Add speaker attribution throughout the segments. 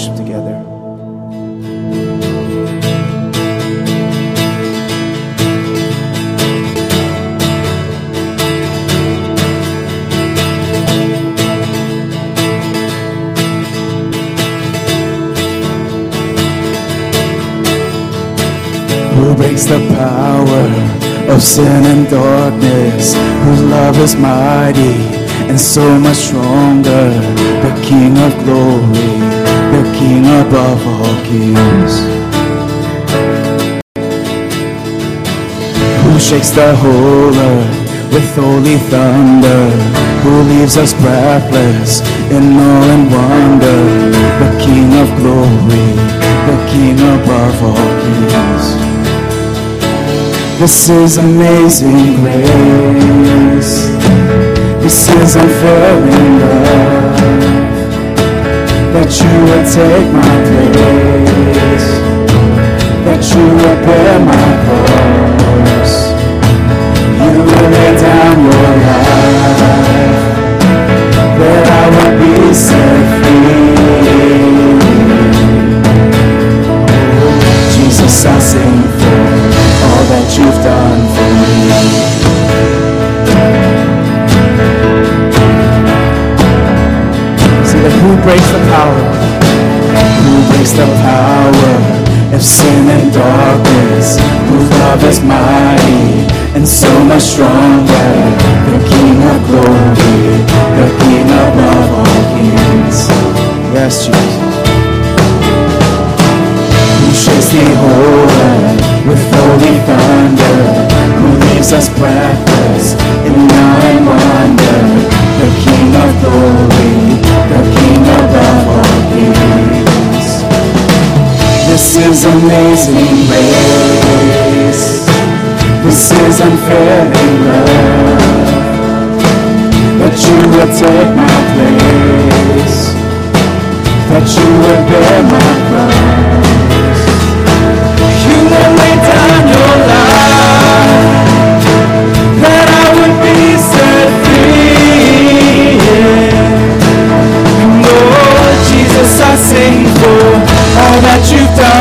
Speaker 1: worship together. Who breaks the power of sin and darkness? Whose love is mighty and so much stronger? The King of glory, King above all kings. Who shakes the whole earth with holy thunder? Who leaves us breathless in awe and wonder? The King of glory, the King above all kings. This is amazing grace. This is unfailing love. That you would take my place. That you would bear my cross. You would lay down your life. That I would be set free. Jesus, I sing for all that you've done breaks the power? Who breaks the power of sin and darkness? Whose love is mighty and so much stronger? The King of glory, the King above all kings. Yes, Jesus who shakes the whole with holy thunder, who leaves us breathless in awe and wonder. The King of glory, is amazing grace. This is unfailing love. That you would take my place. That you would bear my cross. You will lay down your life that I would be set free. Lord Jesus, I sing for all that you've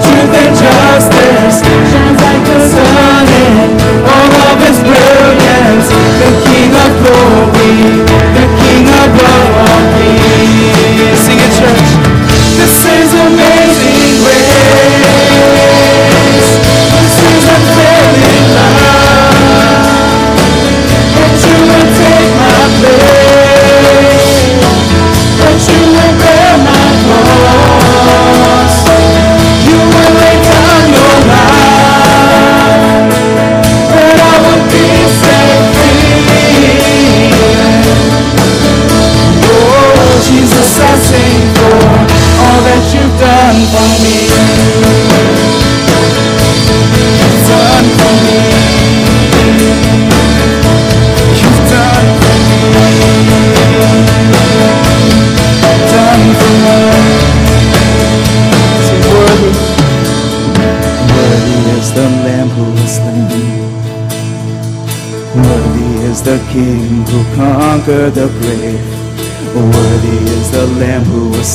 Speaker 1: truth and justice, shines like the sun all of brilliance,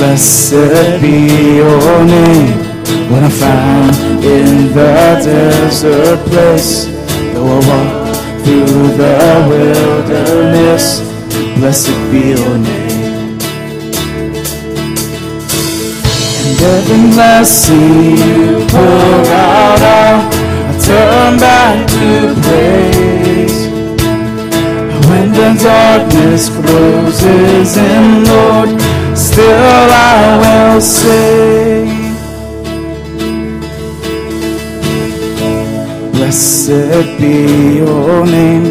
Speaker 1: Blessed be your name when I'm found in the desert place. Though I walk through the wilderness, blessed be your name. And every blessing you pour out, I turn back to praise. When the darkness closes in, Lord, still I will sing. Blessed be your name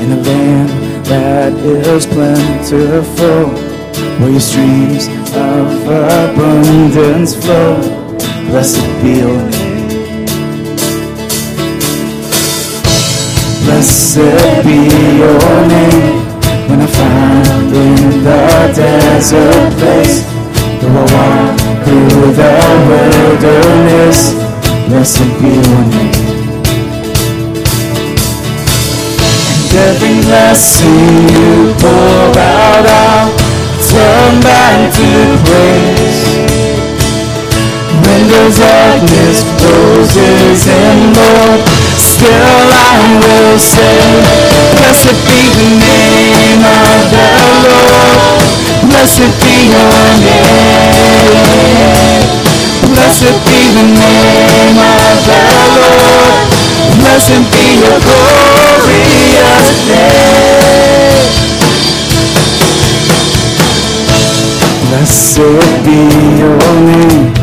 Speaker 1: in a land that is plentiful, where your streams of abundance flow. Blessed be your name. Blessed be your name when I find in the desert place. Though I walk through the wilderness, blessed be your name. And every blessing you pour out, I'll turn back to praise. When the darkness closes in, Lord, still I will say, Blessed be the name of the Lord. Blessed be your name. Blessed be the name of the Lord. Blessed be your glorious name. Blessed be your name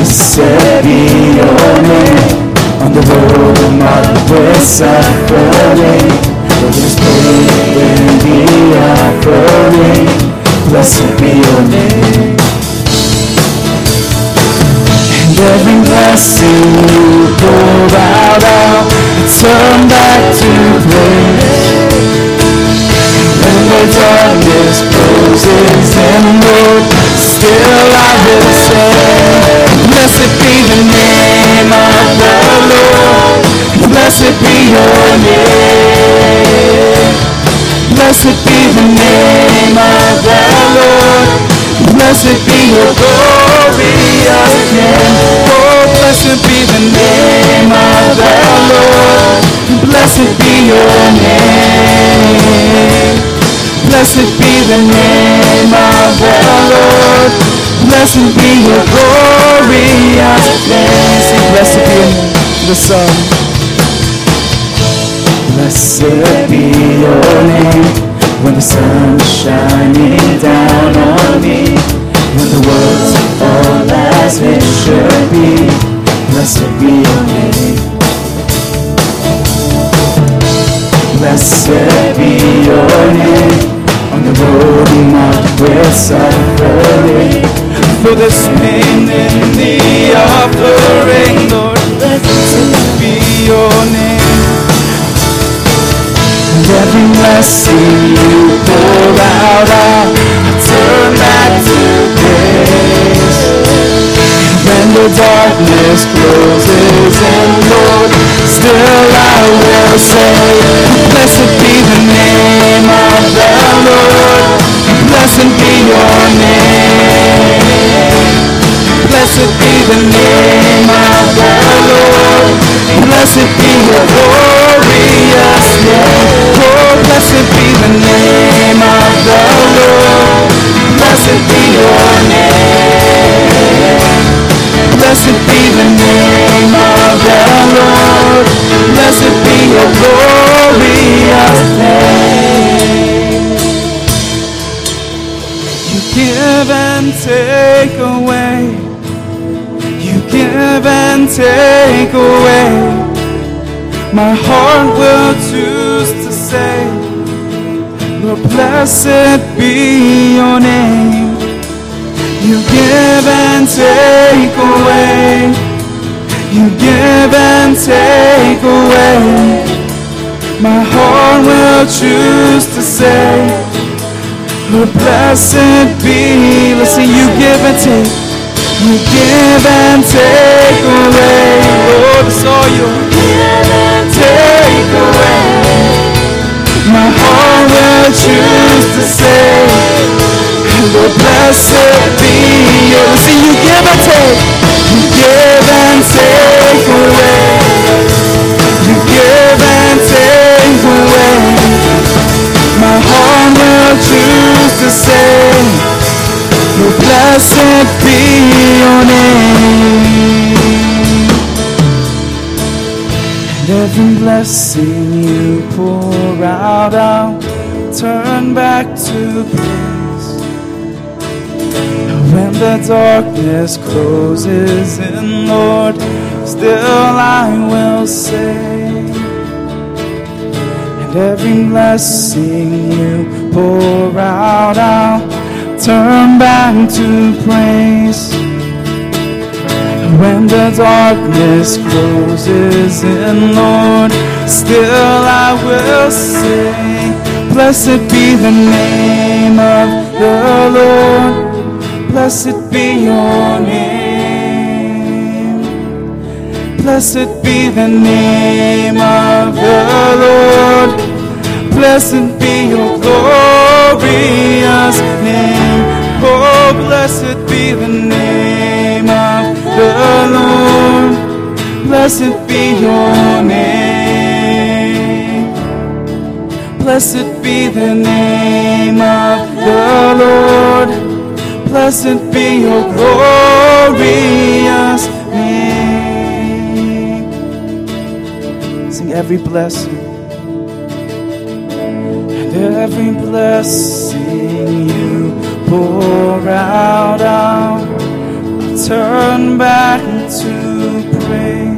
Speaker 1: Blessed be your name on the road marked with suffering. Where there's pain in the offering. Blessed be your name. And every blessing you pour out, I'll turn back to praise. When the darkness closes in, Lord, still I will say, Blessed be the name of the Lord. Blessed be your name. Blessed be the name of the Lord. Blessed be your glorious name. Oh, blessed be the name of the Lord. Blessed be your name. Blessed be the name of the Lord blessed be your glorious name. Blessed be the Son. Blessed be your name when the sun is shining down on me. When the world's all as it should be, blessed be your name. Blessed be your name on the road marked with suffering. For this pain in the offering, Lord, blessed be your name. And every blessing you pour out, I'll turn back to grace. When the darkness closes in, Lord, still I will say, Blessed be the name of the Lord. Blessed be your name. Blessed be the name of the Lord. Blessed be your glorious name. Oh, blessed be the name of the Lord. Blessed be your name. Blessed be the name of the Lord. Blessed be your glorious name. You give and take away. And take away. My heart will choose to say, Lord, blessed be your name. You give and take away. You give and take away. My heart will choose to say, Lord, blessed be. Sing, you give and take. You give and take away. Lord, it's all you give and take away. My heart will choose to say, Lord, blessed be you. See, you give and take. You give and take away. You give and take away. My heart will choose to say, Blessed be your name. And every blessing you pour out, I'll turn back to praise. When the darkness closes in, Lord, still I will say. And every blessing you pour out, I'll turn back to praise. When the darkness closes in, Lord, still I will say, Blessed be the name of the Lord. Blessed be your name. Blessed be the name of the Lord. Blessed be your glorious Blessed be your name. Blessed be the name of the Lord. Blessed be your glorious name. Sing every blessing and every blessing you pour out, I'll turn back to praise.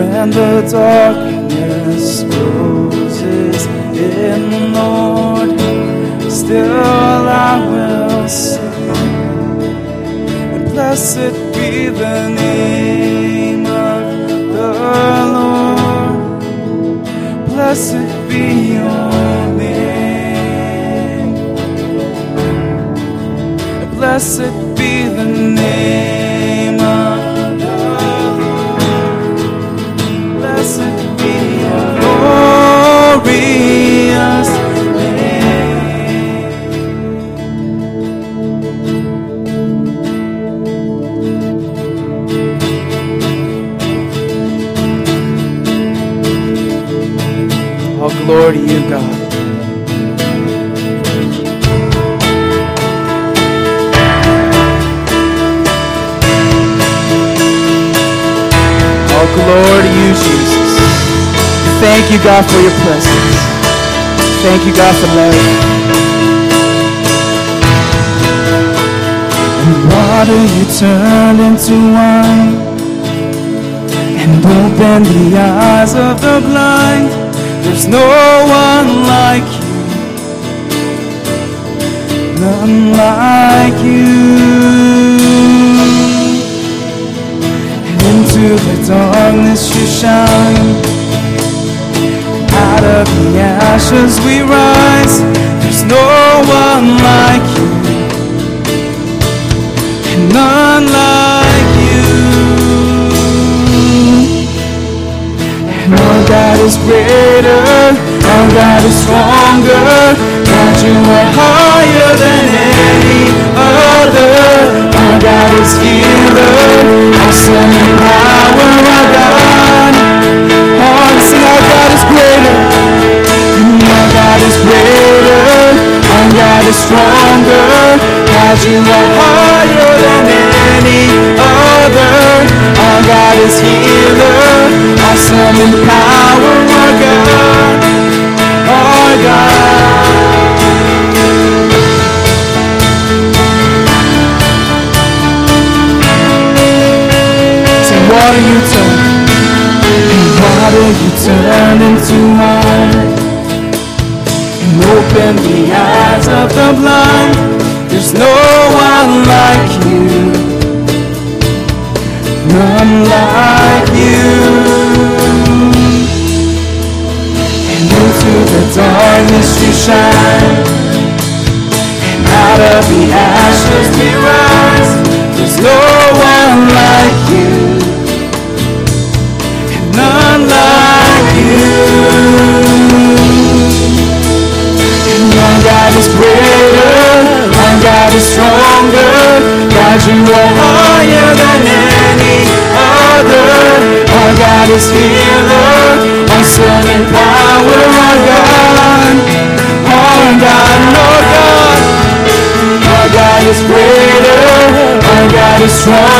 Speaker 1: When the darkness closes in, Lord, still I will sing. And blessed be the name of the Lord. Blessed be your name. Blessed Thank you, God, for love. And water you turned into wine. and open the eyes of the blind. There's no one like you, none like you. And into the darkness you shine. Out of the ashes we rise. There's no one like you, and none like you. And our God is greater, our God is stronger. God, you are higher than any other. Our God is healer, awesome power. Our God, stronger. God, you are higher than any other. Our God is healer, awesome in power. Our God, our God. Say, water you turn, and water you turn into wine and open the the blind. There's no one like you, none like you. And into the darkness you shine, and out of the ashes we rise. There's no one God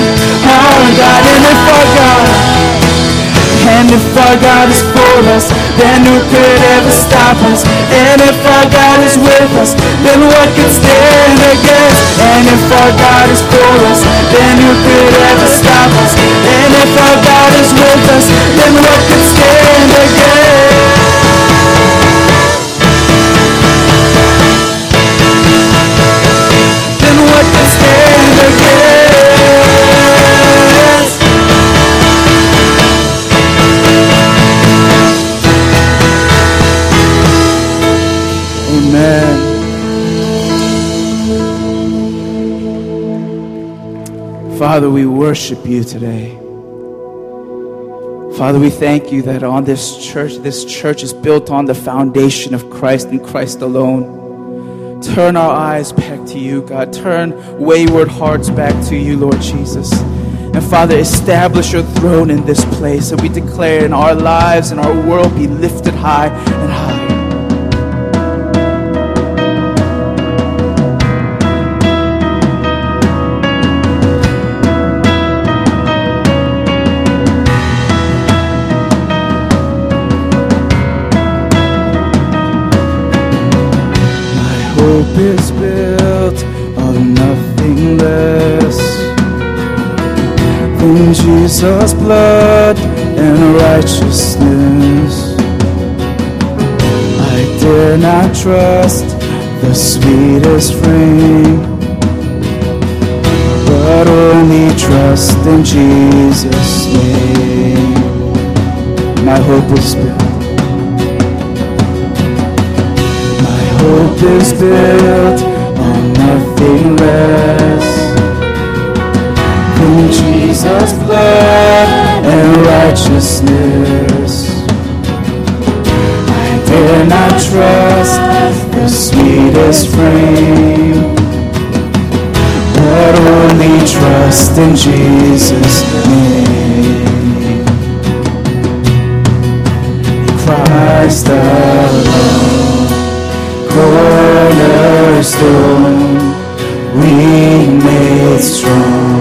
Speaker 1: our God, and if our God, and if our God is for us, then who could ever stop us? And if our God is with us, then what could stand against? And if our God is for us, then who could ever stop us? And if our God is with us, then what could stand against? Amen. Father, we worship you today. Father, we thank you that on this church, this church is built on the foundation of Christ and Christ alone. Turn our eyes back to you, God. Turn wayward hearts back to you, Lord Jesus. And Father, establish your throne in this place. And we declare in our lives and our world be lifted high and high. Jesus' blood and righteousness. I dare not trust the sweetest frame, but only trust in Jesus' name. My hope is built. My hope is built on nothing less than Jesus' blood and righteousness. I dare not trust the sweetest frame, but only trust in Jesus' name. Christ alone cornerstone we made strong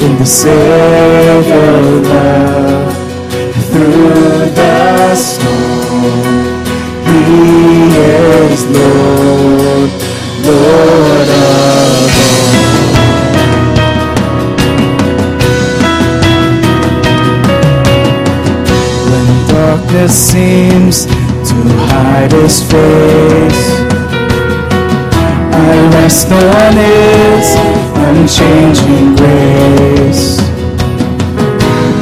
Speaker 1: in the Savior love through the storm. He is Lord, Lord of all. When darkness seems to hide his face, I rest on his unchanging grace.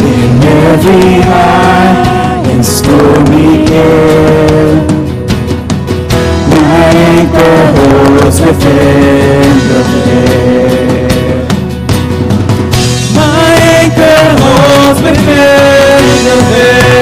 Speaker 1: In every high and stormy gale, my anchor holds within the veil. My anchor holds within the veil.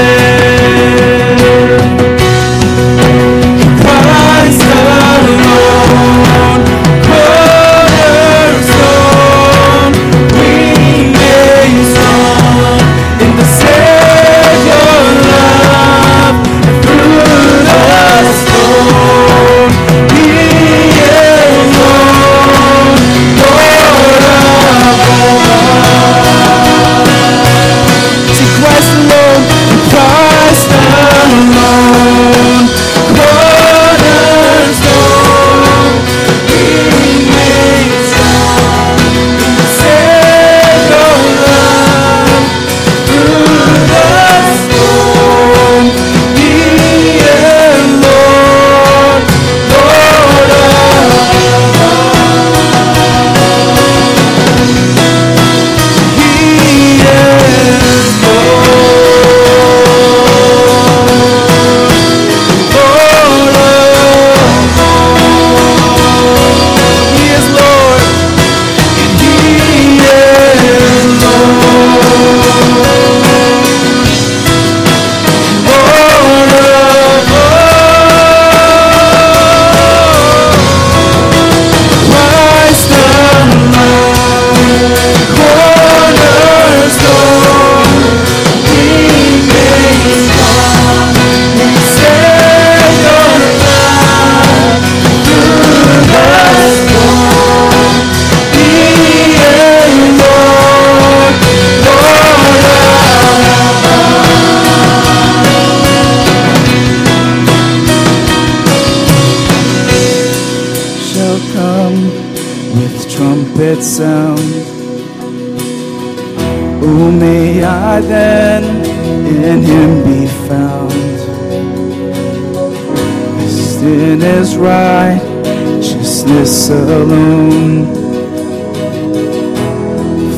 Speaker 1: Oh, may I then in him be found. Sin is right, righteousness alone.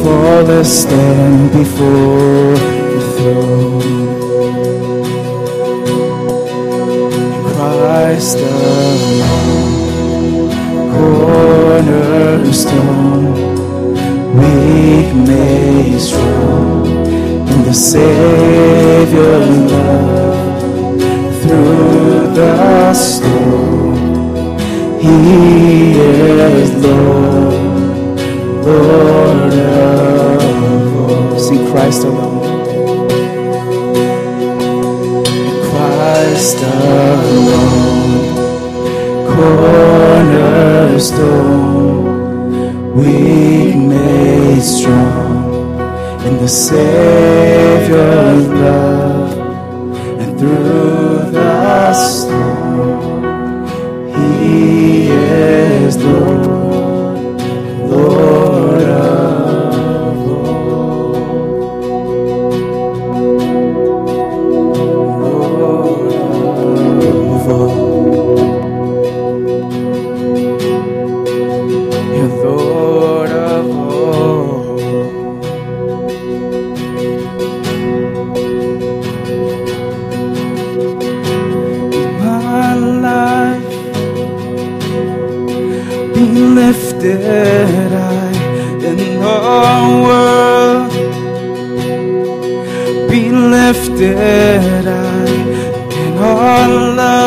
Speaker 1: Flawless stand before the throne. Christ alone cornerstone, Make me strong in the Savior love. Through the storm, He is Lord, Lord of lords. See Christ alone. Christ alone, cornerstone weak made strong in the Savior's love, and through the storm, He is Lord, Lord. that I in the world be lifted I in all love.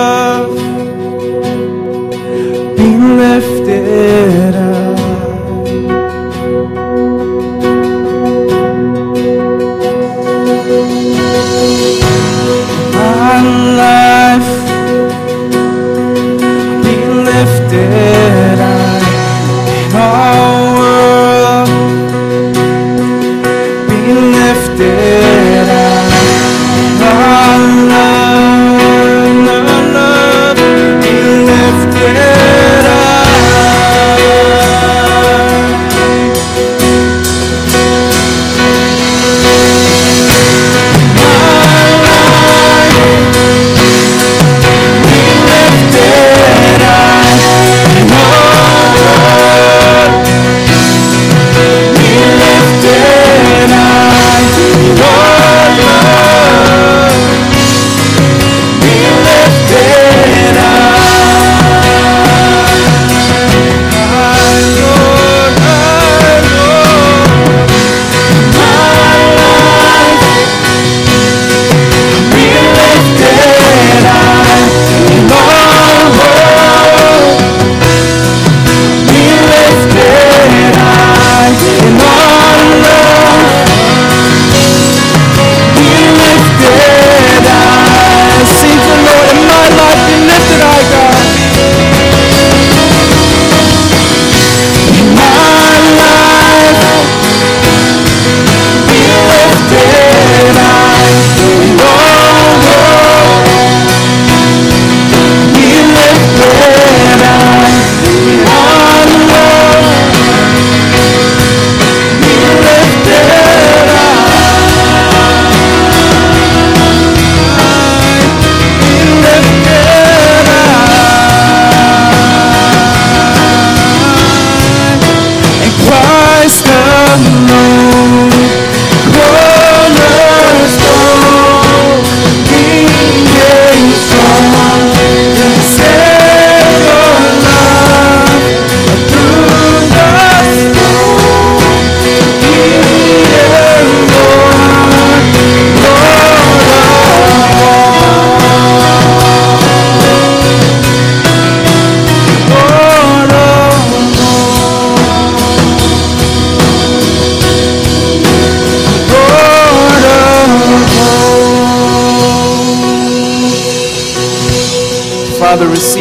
Speaker 1: Father, receive.